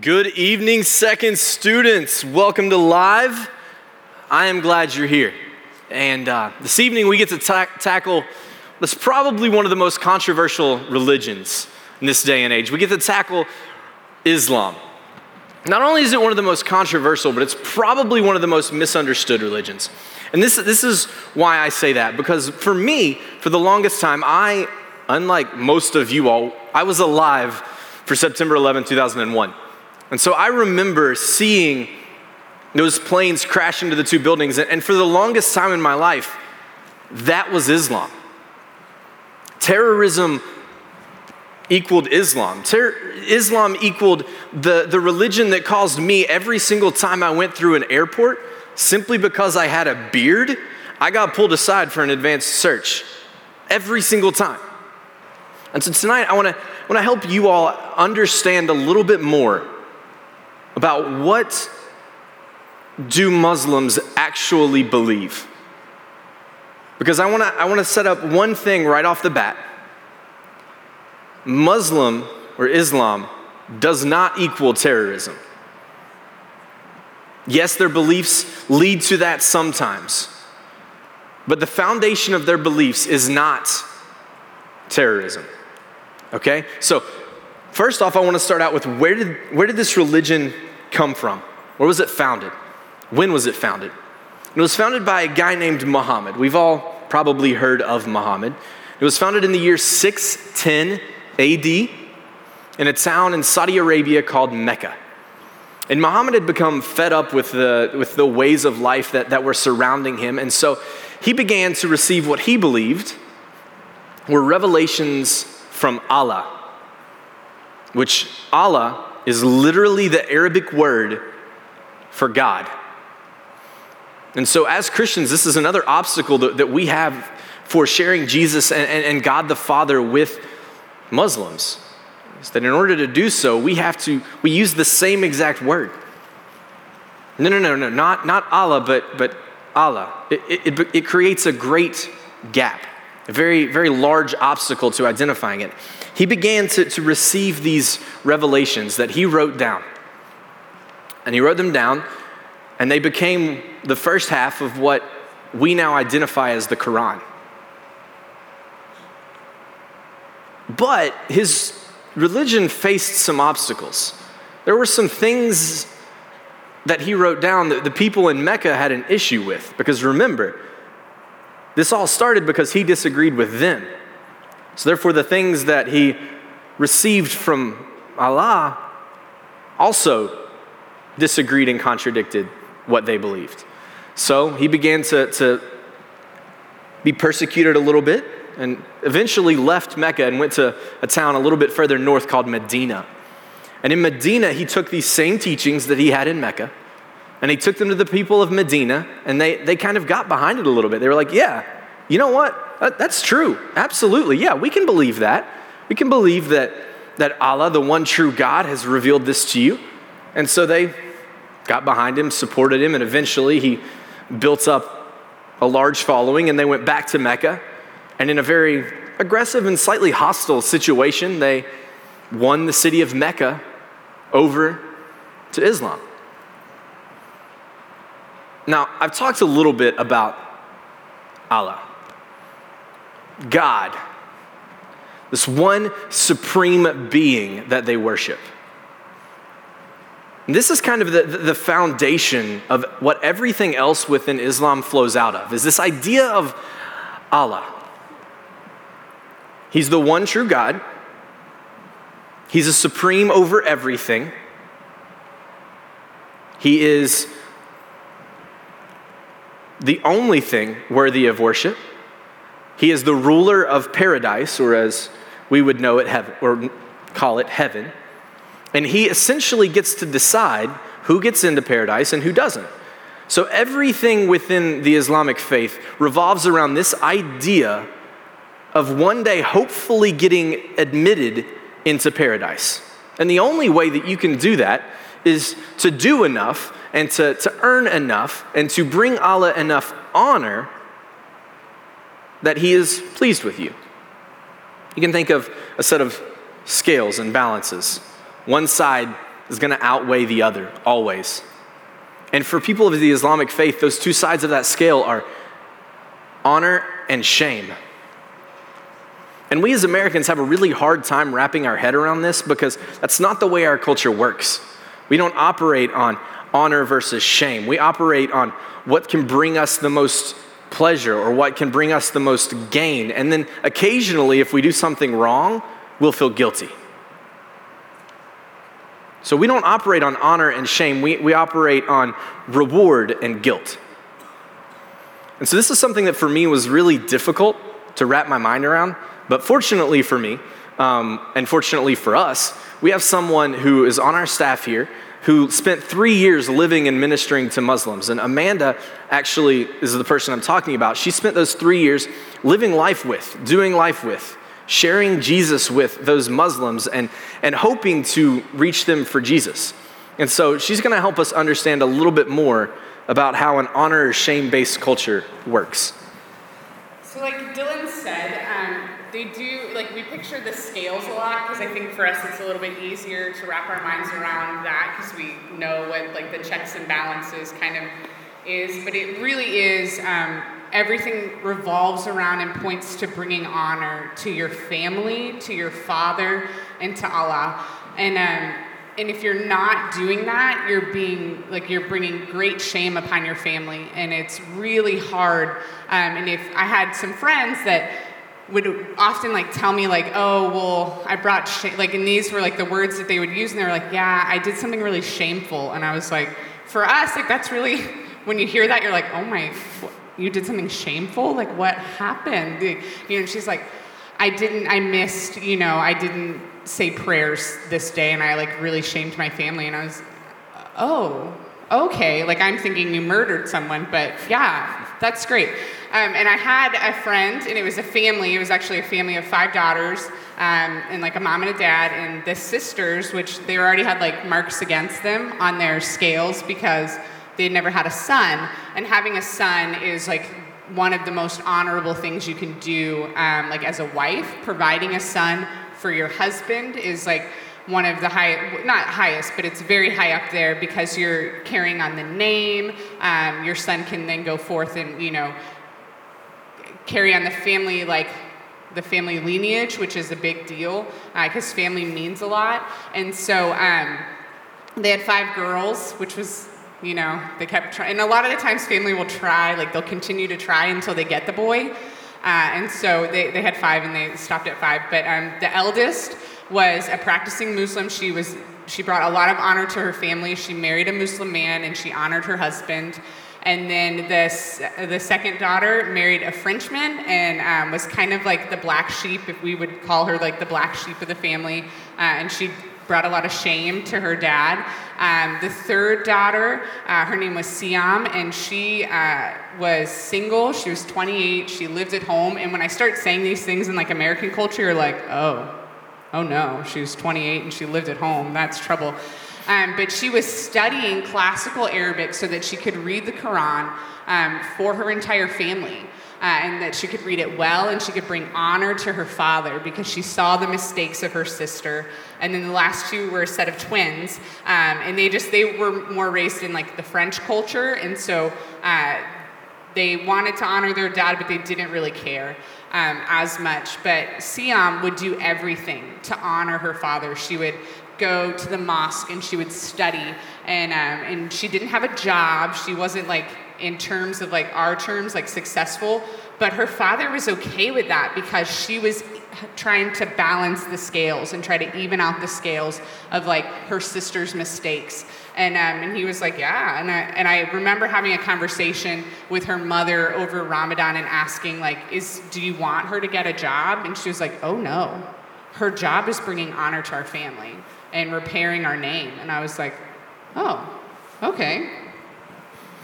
Good evening, second students. Welcome to Live. I am glad you're here. And uh, this evening we get to ta- tackle what's probably one of the most controversial religions in this day and age. We get to tackle Islam. Not only is it one of the most controversial, but it's probably one of the most misunderstood religions. And this, this is why I say that, because for me, for the longest time, I, unlike most of you all, I was alive for September 11, 2001. And so I remember seeing those planes crash into the two buildings, and for the longest time in my life, that was Islam. Terrorism equaled Islam. Ter- Islam equaled the, the religion that caused me every single time I went through an airport, simply because I had a beard, I got pulled aside for an advanced search. Every single time. And so tonight, I wanna, wanna help you all understand a little bit more about what do Muslims actually believe. Because I wanna, I wanna set up one thing right off the bat. Muslim or Islam does not equal terrorism. Yes, their beliefs lead to that sometimes, but the foundation of their beliefs is not terrorism. Okay? So, first off, I want to start out with where did, where did this religion come from? Where was it founded? When was it founded? It was founded by a guy named Muhammad. We've all probably heard of Muhammad. It was founded in the year 610 AD in a town in Saudi Arabia called Mecca. And Muhammad had become fed up with the, with the ways of life that, that were surrounding him. And so he began to receive what he believed were revelations from Allah, which Allah is literally the Arabic word for God. And so, as Christians, this is another obstacle that, that we have for sharing Jesus and, and, and God the Father with Muslims. Is that in order to do so, we have to, we use the same exact word. No, no, no, no, not, not Allah, but, but Allah. It, it, it creates a great gap, a very, very large obstacle to identifying it he began to, to receive these revelations that he wrote down. And he wrote them down, and they became the first half of what we now identify as the Quran. But his religion faced some obstacles. There were some things that he wrote down that the people in Mecca had an issue with. Because remember, this all started because he disagreed with them. So, therefore, the things that he received from Allah also disagreed and contradicted what they believed. So, he began to, to be persecuted a little bit and eventually left Mecca and went to a town a little bit further north called Medina. And in Medina, he took these same teachings that he had in Mecca and he took them to the people of Medina and they, they kind of got behind it a little bit. They were like, yeah, you know what? That, that's true. Absolutely. Yeah, we can believe that. We can believe that, that Allah, the one true God, has revealed this to you. And so they got behind him, supported him, and eventually he built up a large following and they went back to Mecca. And in a very aggressive and slightly hostile situation, they won the city of Mecca over to Islam. Now, I've talked a little bit about Allah. God, this one supreme being that they worship. And this is kind of the, the foundation of what everything else within Islam flows out of, is this idea of Allah. He's the one true God. He's a supreme over everything. He is the only thing worthy of worship. He is the ruler of paradise, or as we would know it, heaven, or call it heaven. And he essentially gets to decide who gets into paradise and who doesn't. So everything within the Islamic faith revolves around this idea of one day hopefully getting admitted into paradise. And the only way that you can do that is to do enough and to, to earn enough and to bring Allah enough honor that He is pleased with you. You can think of a set of scales and balances. One side is going to outweigh the other, always. And for people of the Islamic faith, those two sides of that scale are honor and shame. And we as Americans have a really hard time wrapping our head around this because that's not the way our culture works. We don't operate on honor versus shame. We operate on what can bring us the most pleasure or what can bring us the most gain. And then occasionally, if we do something wrong, we'll feel guilty. So we don't operate on honor and shame, we, we operate on reward and guilt. And so this is something that for me was really difficult to wrap my mind around. But fortunately for me, um, and fortunately for us, we have someone who is on our staff here who spent three years living and ministering to Muslims. And Amanda actually is the person I'm talking about. She spent those three years living life with, doing life with sharing Jesus with those Muslims and, and hoping to reach them for Jesus. And so she's going to help us understand a little bit more about how an honor or shame based culture works. So, like Dylan said, um, they do, picture the scales a lot because I think for us it's a little bit easier to wrap our minds around that because we know what, like, the checks and balances kind of is. But it really is. Um, everything revolves around and points to bringing honor to your family, to your father, and to Allah. And um, and if you're not doing that, you're being like you're bringing great shame upon your family, and it's really hard. Um, and if I had some friends that would often like tell me like, oh well, I brought shame, like, and these were like the words that they would use, and they were like, yeah, I did something really shameful, and I was like, for us, like that's really when you hear that, you're like, oh my you did something shameful? Like, what happened? You know, she's like, I didn't, I missed, you know, I didn't say prayers this day and I like really shamed my family. And I was, oh, okay. Like, I'm thinking you murdered someone, but yeah, that's great. Um, and I had a friend, and it was a family. It was actually a family of five daughters, um, and like a mom and a dad, and the sisters, which they already had like marks against them on their scales because they'd never had a son, and having a son is like one of the most honorable things you can do, um, like as a wife. Providing a son for your husband is like one of the high, not highest, but it's very high up there because you're carrying on the name. Um, your son can then go forth and you know carry on the family like the family lineage, which is a big deal because uh, family means a lot. And so um, they had five girls, which was you know, they kept trying. And a lot of the times, family will try, like, they'll continue to try until they get the boy. Uh, and so they, they had five and they stopped at five. But um, the eldest was a practicing Muslim. She was she brought a lot of honor to her family. She married a Muslim man and she honored her husband. And then the, the second daughter married a Frenchman and um, was kind of like the black sheep, if we would call her like the black sheep of the family. Uh, and she brought a lot of shame to her dad. Um, the third daughter, uh, her name was Siam, and she uh, was single. She was 28. She lived at home. And when I start saying these things in like American culture, you're like, oh, oh no, she was 28 and she lived at home. That's trouble. Um, but she was studying classical Arabic so that she could read the Quran um, for her entire family uh, and that she could read it well and she could bring honor to her father because she saw the mistakes of her sister. And then the last two were a set of twins, um, and they just they were more raised in like the French culture, and so. Uh, they wanted to honor their dad, but they didn't really care um, as much. But Siam would do everything to honor her father. She would go to the mosque and she would study, and um, and she didn't have a job. She wasn't like in terms of like our terms, like successful. But her father was okay with that because she was trying to balance the scales and try to even out the scales of like her sister's mistakes. And, um, and he was like, yeah. And I, and I remember having a conversation with her mother over Ramadan and asking, like, is, do you want her to get a job? And she was like, oh no. Her job is bringing honor to our family and repairing our name. And I was like, oh, okay.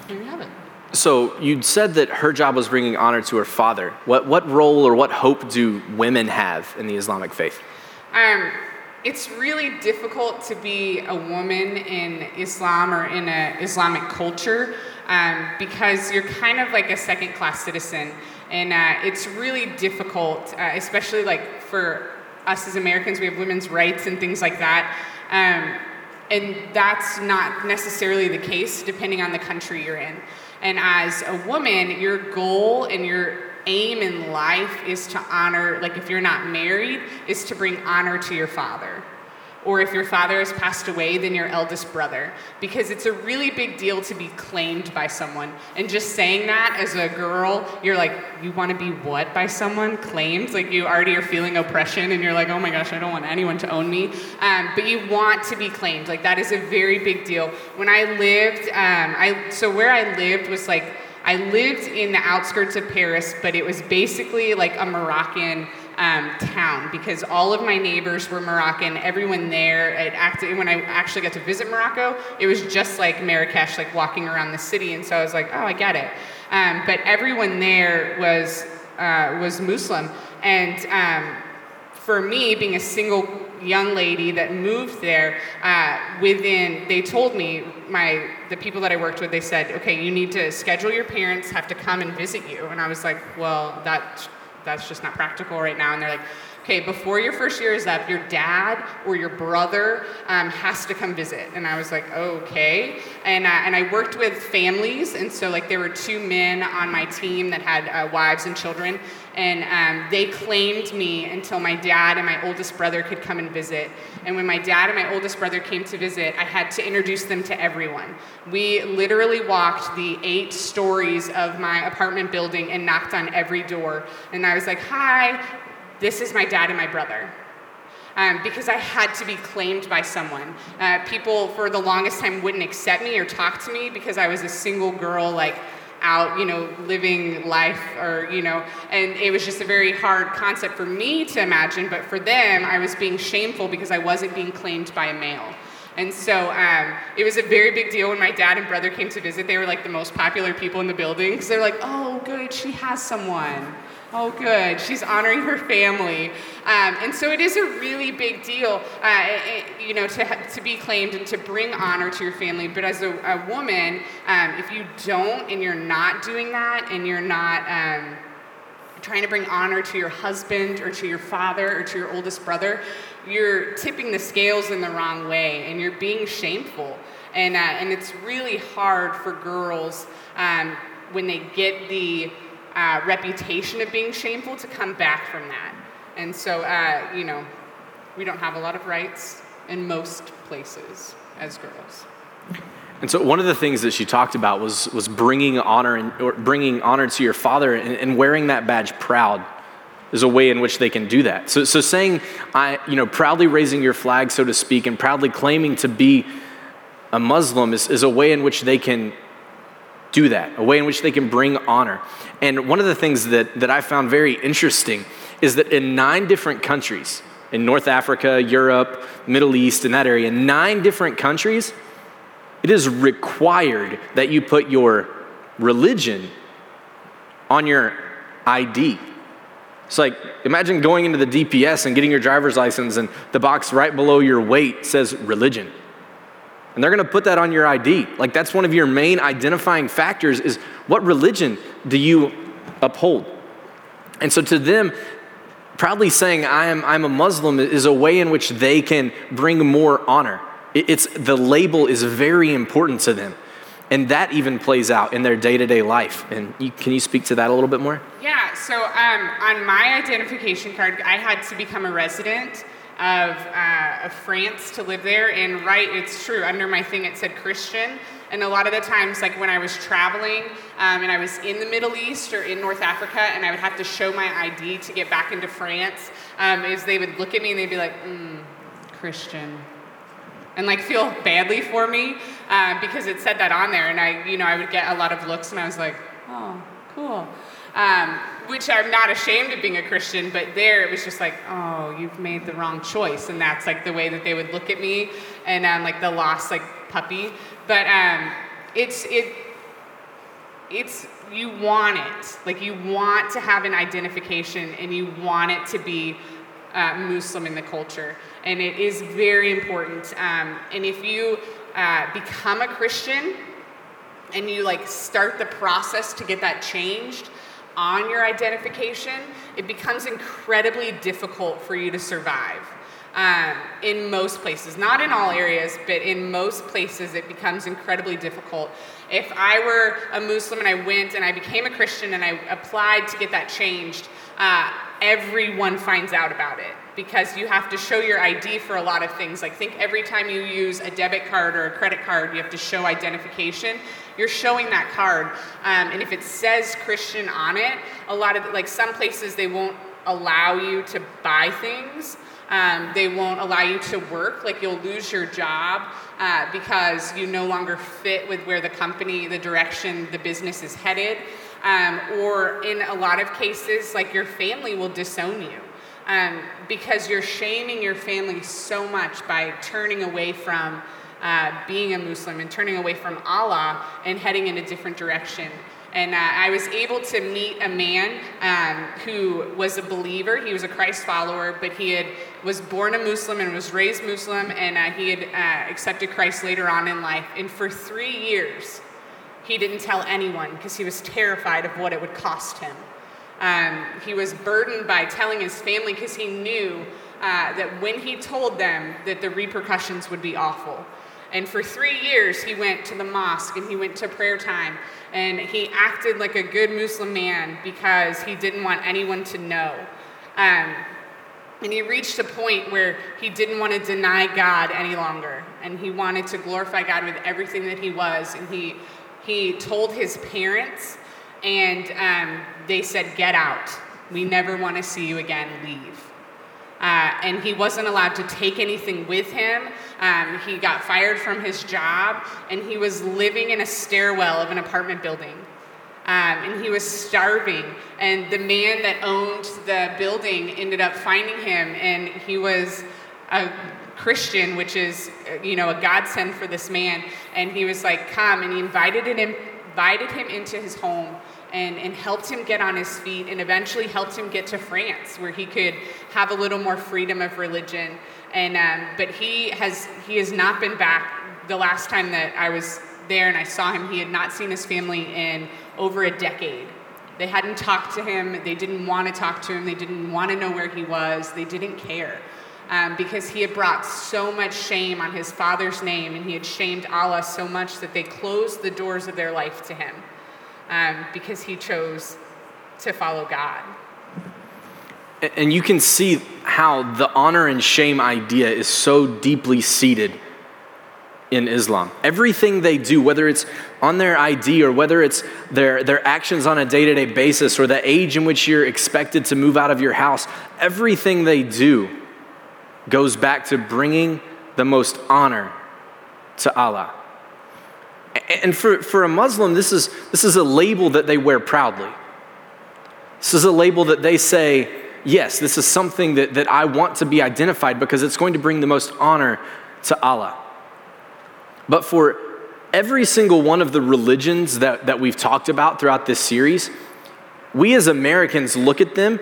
There you have it. So you said that her job was bringing honor to her father. What, what role or what hope do women have in the Islamic faith? Um, it's really difficult to be a woman in Islam or in an Islamic culture um, because you're kind of like a second class citizen. And uh, it's really difficult, uh, especially like for us as Americans, we have women's rights and things like that. Um, and that's not necessarily the case depending on the country you're in. And as a woman, your goal and your aim in life is to honor, like if you're not married, is to bring honor to your father or if your father has passed away, then your eldest brother. Because it's a really big deal to be claimed by someone. And just saying that as a girl, you're like, you want to be what by someone? Claimed? Like you already are feeling oppression and you're like, oh my gosh, I don't want anyone to own me. Um, but you want to be claimed. Like that is a very big deal. When I lived, um, I so where I lived was like, I lived in the outskirts of Paris, but it was basically like a Moroccan um, town because all of my neighbors were Moroccan. Everyone there, acted, when I actually got to visit Morocco, it was just like Marrakesh, like walking around the city. And so I was like, oh, I get it. Um, but everyone there was uh, was Muslim, and um, for me, being a single young lady that moved there, uh, within they told me my the people that I worked with, they said, okay, you need to schedule your parents have to come and visit you, and I was like, well, that that's just not practical right now. And they're like, okay, before your first year is up, your dad or your brother um, has to come visit. And I was like, okay. And, uh, and I worked with families. And so, like, there were two men on my team that had uh, wives and children. And um, they claimed me until my dad and my oldest brother could come and visit. And when my dad and my oldest brother came to visit, I had to introduce them to everyone. We literally walked the eight stories of my apartment building and knocked on every door. And I was like, hi, this is my dad and my brother. Um, because I had to be claimed by someone. Uh, people for the longest time wouldn't accept me or talk to me because I was a single girl, like out, you know, living life or, you know, and it was just a very hard concept for me to imagine, but for them, I was being shameful because I wasn't being claimed by a male. And so um, it was a very big deal when my dad and brother came to visit. They were like the most popular people in the building because they're like, oh, good, she has someone. Oh, good. She's honoring her family. Um, and so it is a really big deal, uh, it, you know, to, to be claimed and to bring honor to your family. But as a, a woman, um, if you don't and you're not doing that and you're not um, trying to bring honor to your husband or to your father or to your oldest brother, you're tipping the scales in the wrong way and you're being shameful. And, uh, and it's really hard for girls um, when they get the uh, reputation of being shameful to come back from that. And so, uh, you know, we don't have a lot of rights in most places as girls. And so, one of the things that she talked about was was bringing honor and bringing honor to your father and, and wearing that badge proud is a way in which they can do that. So, so saying, I, you know, proudly raising your flag, so to speak, and proudly claiming to be a Muslim is, is a way in which they can do that, a way in which they can bring honor. And one of the things that, that I found very interesting is that in nine different countries, in North Africa, Europe, Middle East, in that area, nine different countries, it is required that you put your religion on your ID. It's like, imagine going into the DPS and getting your driver's license, and the box right below your weight says religion. And they're going to put that on your ID. Like that's one of your main identifying factors is what religion do you uphold? And so to them, proudly saying I am I'm a Muslim is a way in which they can bring more honor. It's the label is very important to them. And that even plays out in their day-to-day life. And you, can you speak to that a little bit more? Yeah. So um, on my identification card, I had to become a resident of, uh, of France to live there. And right, it's true, under my thing it said Christian. And a lot of the times, like when I was traveling um, and I was in the Middle East or in North Africa, and I would have to show my ID to get back into France, um, is they would look at me and they'd be like, mm, Christian. And like feel badly for me uh, because it said that on there, and I, you know, I would get a lot of looks, and I was like, oh, cool. Um, which I'm not ashamed of being a Christian, but there it was just like, oh, you've made the wrong choice, and that's like the way that they would look at me, and um, like the lost like puppy. But um, it's it it's you want it, like you want to have an identification, and you want it to be uh, Muslim in the culture, and it is very important. Um, and if you uh, become a Christian and you like start the process to get that changed on your identification, it becomes incredibly difficult for you to survive. Um, in most places, not in all areas, but in most places, it becomes incredibly difficult. If I were a Muslim and I went and I became a Christian and I applied to get that changed, uh, everyone finds out about it because you have to show your ID for a lot of things. Like, think every time you use a debit card or a credit card, you have to show identification. You're showing that card. Um, and if it says Christian on it, a lot of, like, some places they won't allow you to buy things. Um, they won't allow you to work. Like, you'll lose your job uh, because you no longer fit with where the company, the direction the business is headed. Um, or in a lot of cases, like, your family will disown you um, because you're shaming your family so much by turning away from uh, being a Muslim and turning away from Allah and heading in a different direction. And uh, I was able to meet a man um, who was a believer. He was a Christ follower, but he had was born a Muslim and was raised Muslim, and uh, he had uh, accepted Christ later on in life. And for three years, he didn't tell anyone because he was terrified of what it would cost him. Um, he was burdened by telling his family because he knew uh, that when he told them that the repercussions would be awful. And for three years, he went to the mosque and he went to prayer time and he acted like a good Muslim man because he didn't want anyone to know. Um, and he reached a point where he didn't want to deny God any longer. And he wanted to glorify God with everything that he was. And he, he told his parents and um, they said, Get out. We never want to see you again. Leave. Uh, and he wasn't allowed to take anything with him. Um, he got fired from his job, and he was living in a stairwell of an apartment building. Um, and he was starving. And the man that owned the building ended up finding him, and he was a Christian, which is, you know, a godsend for this man. And he was like, "Come," and he invited him, invited him into his home and, and helped him get on his feet and eventually helped him get to France where he could have a little more freedom of religion. And, um, but he has, he has not been back. The last time that I was there and I saw him, he had not seen his family in over a decade. They hadn't talked to him, they didn't want to talk to him, they didn't want to know where he was, they didn't care. Um, because he had brought so much shame on his father's name and he had shamed Allah so much that they closed the doors of their life to him um, because he chose to follow God. And you can see how the honor and shame idea is so deeply seated in Islam. Everything they do, whether it's on their ID or whether it's their, their actions on a day to day basis or the age in which you're expected to move out of your house, everything they do goes back to bringing the most honor to Allah. And for, for a Muslim, this is, this is a label that they wear proudly. This is a label that they say, yes, this is something that, that I want to be identified because it's going to bring the most honor to Allah. But for every single one of the religions that, that we've talked about throughout this series, we as Americans look at them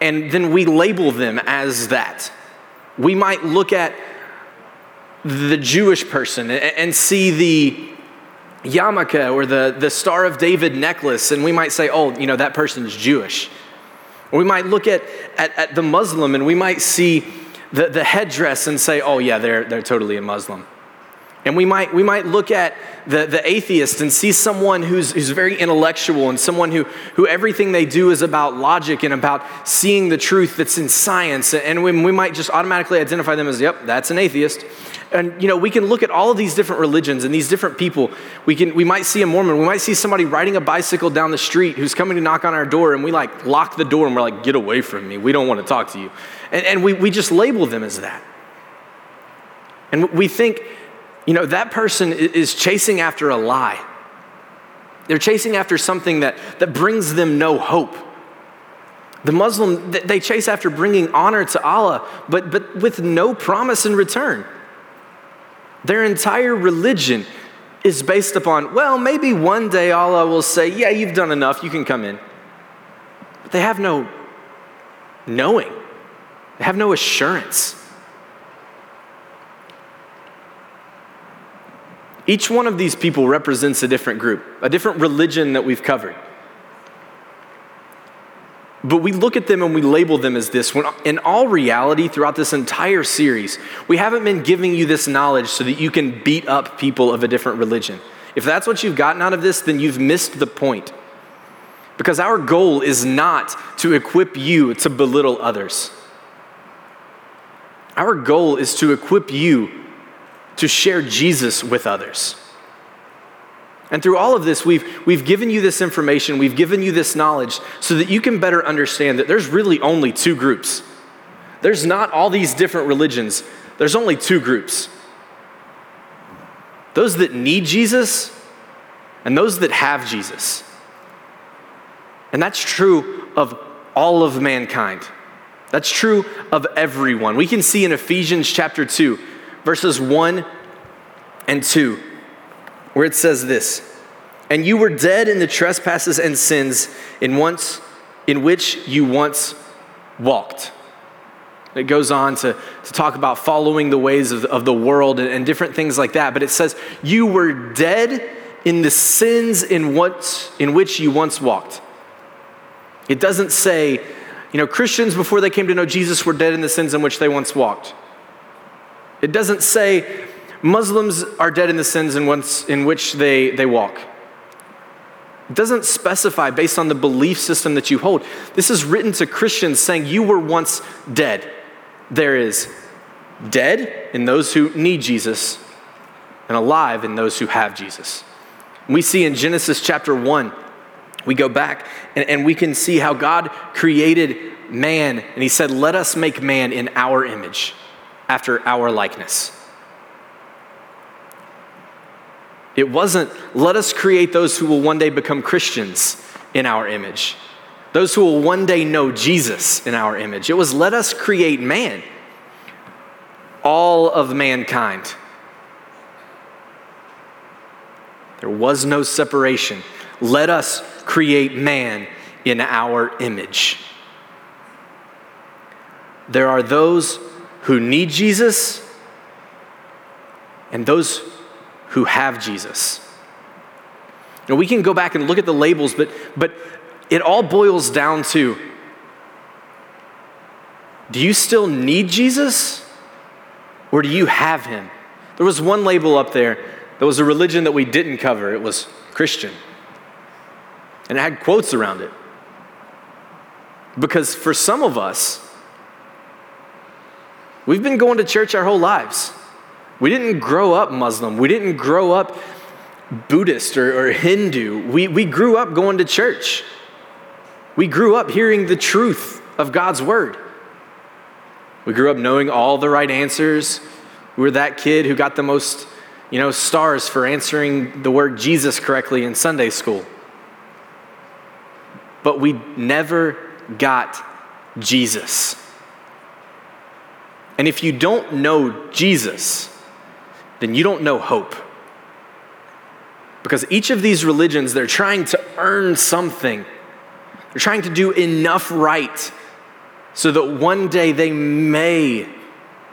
and then we label them as that. We might look at the Jewish person and see the yarmulke or the, the Star of David necklace, and we might say, oh, you know, that person's Jewish. Or we might look at, at, at the Muslim and we might see the, the headdress and say, oh, yeah, they're, they're totally a Muslim. And we might, we might look at the, the atheist and see someone who's, who's very intellectual and someone who, who everything they do is about logic and about seeing the truth that's in science. And we, we might just automatically identify them as, yep, that's an atheist. And you know, we can look at all of these different religions and these different people. We can we might see a Mormon, we might see somebody riding a bicycle down the street who's coming to knock on our door, and we like lock the door and we're like, get away from me. We don't want to talk to you. And, and we, we just label them as that. And we think, you know, that person is chasing after a lie. They're chasing after something that, that brings them no hope. The Muslim, they chase after bringing honor to Allah, but, but with no promise in return. Their entire religion is based upon, well, maybe one day Allah will say, yeah, you've done enough, you can come in. But they have no knowing, they have no assurance. Each one of these people represents a different group, a different religion that we've covered. But we look at them and we label them as this, when in all reality, throughout this entire series, we haven't been giving you this knowledge so that you can beat up people of a different religion. If that's what you've gotten out of this, then you've missed the point. Because our goal is not to equip you to belittle others. Our goal is to equip you to share Jesus with others. And through all of this, we've, we've given you this information, we've given you this knowledge so that you can better understand that there's really only two groups. There's not all these different religions, there's only two groups those that need Jesus and those that have Jesus. And that's true of all of mankind. That's true of everyone. We can see in Ephesians chapter 2, verses 1 and 2 where it says this And you were dead in the trespasses and sins in, once, in which you once walked. It goes on to, to talk about following the ways of, of the world and, and different things like that. But it says, You were dead in the sins in, what, in which you once walked. It doesn't say, you know, Christians before they came to know Jesus were dead in the sins in which they once walked. It doesn't say Muslims are dead in the sins in, once, in which they, they walk. It doesn't specify based on the belief system that you hold. This is written to Christians saying you were once dead. There is dead in those who need Jesus and alive in those who have Jesus. We see in Genesis chapter 1, we go back and, and we can see how God created man, and He said, Let us make man in our image, after our likeness. It wasn't, let us create those who will one day become Christians in our image, those who will one day know Jesus in our image. It was, let us create man, all of mankind. There was no separation. Let us create man in our image. There are those who need Jesus and those who have Jesus. Now, we can go back and look at the labels, but, but it all boils down to do you still need Jesus or do you have him? There was one label up there that was a religion that we didn't cover. It was Christian. And it had quotes around it. Because for some of us, we've been going to church our whole lives. We didn't grow up Muslim. We didn't grow up Buddhist or, or Hindu. We, we grew up going to church. We grew up hearing the truth of God's word. We grew up knowing all the right answers. We were that kid who got the most, you know, stars for answering the word Jesus correctly in Sunday school. But we never got Jesus. And if you don't know Jesus, then you don't know hope. Because each of these religions, they're trying to earn something. They're trying to do enough right so that one day they may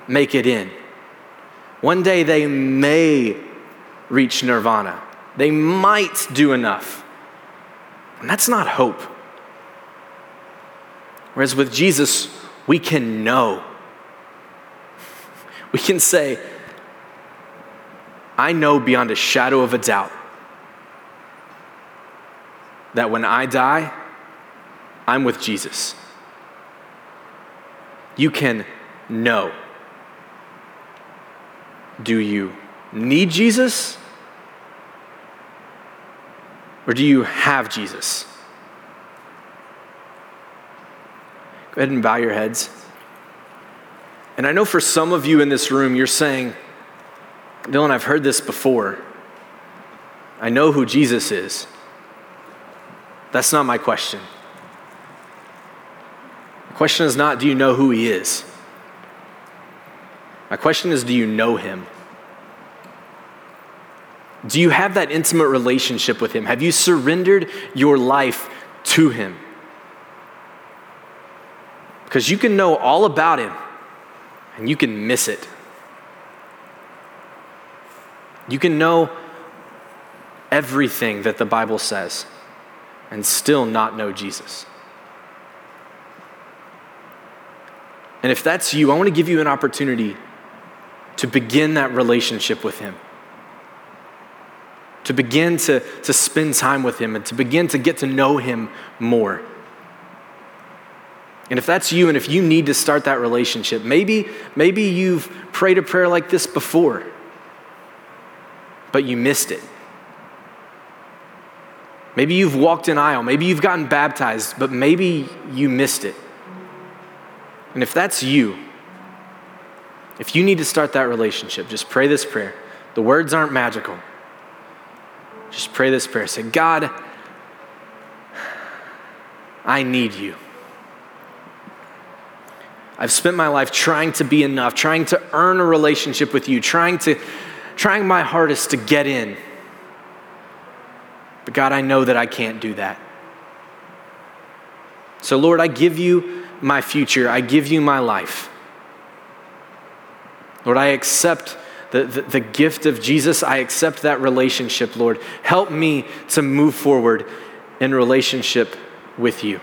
make it in. One day they may reach nirvana. They might do enough. And that's not hope. Whereas with Jesus, we can know. We can say, I know beyond a shadow of a doubt that when I die, I'm with Jesus. You can know. Do you need Jesus? Or do you have Jesus? Go ahead and bow your heads. And I know for some of you in this room, you're saying, Dylan, I've heard this before. I know who Jesus is. That's not my question. The question is not, do you know who he is? My question is, do you know him? Do you have that intimate relationship with him? Have you surrendered your life to him? Because you can know all about him and you can miss it. You can know everything that the Bible says and still not know Jesus. And if that's you, I want to give you an opportunity to begin that relationship with Him. To begin to, to spend time with Him and to begin to get to know Him more. And if that's you and if you need to start that relationship, maybe, maybe you've prayed a prayer like this before, but you missed it. Maybe you've walked an aisle, maybe you've gotten baptized, but maybe you missed it. And if that's you, if you need to start that relationship, just pray this prayer. The words aren't magical. Just pray this prayer. Say, God, I need you. I've spent my life trying to be enough, trying to earn a relationship with you, trying to trying my hardest to get in. But God, I know that I can't do that. So Lord, I give you my future. I give you my life. Lord, I accept the, the, the, gift of Jesus. I accept that relationship, Lord. Help me to move forward in relationship with you.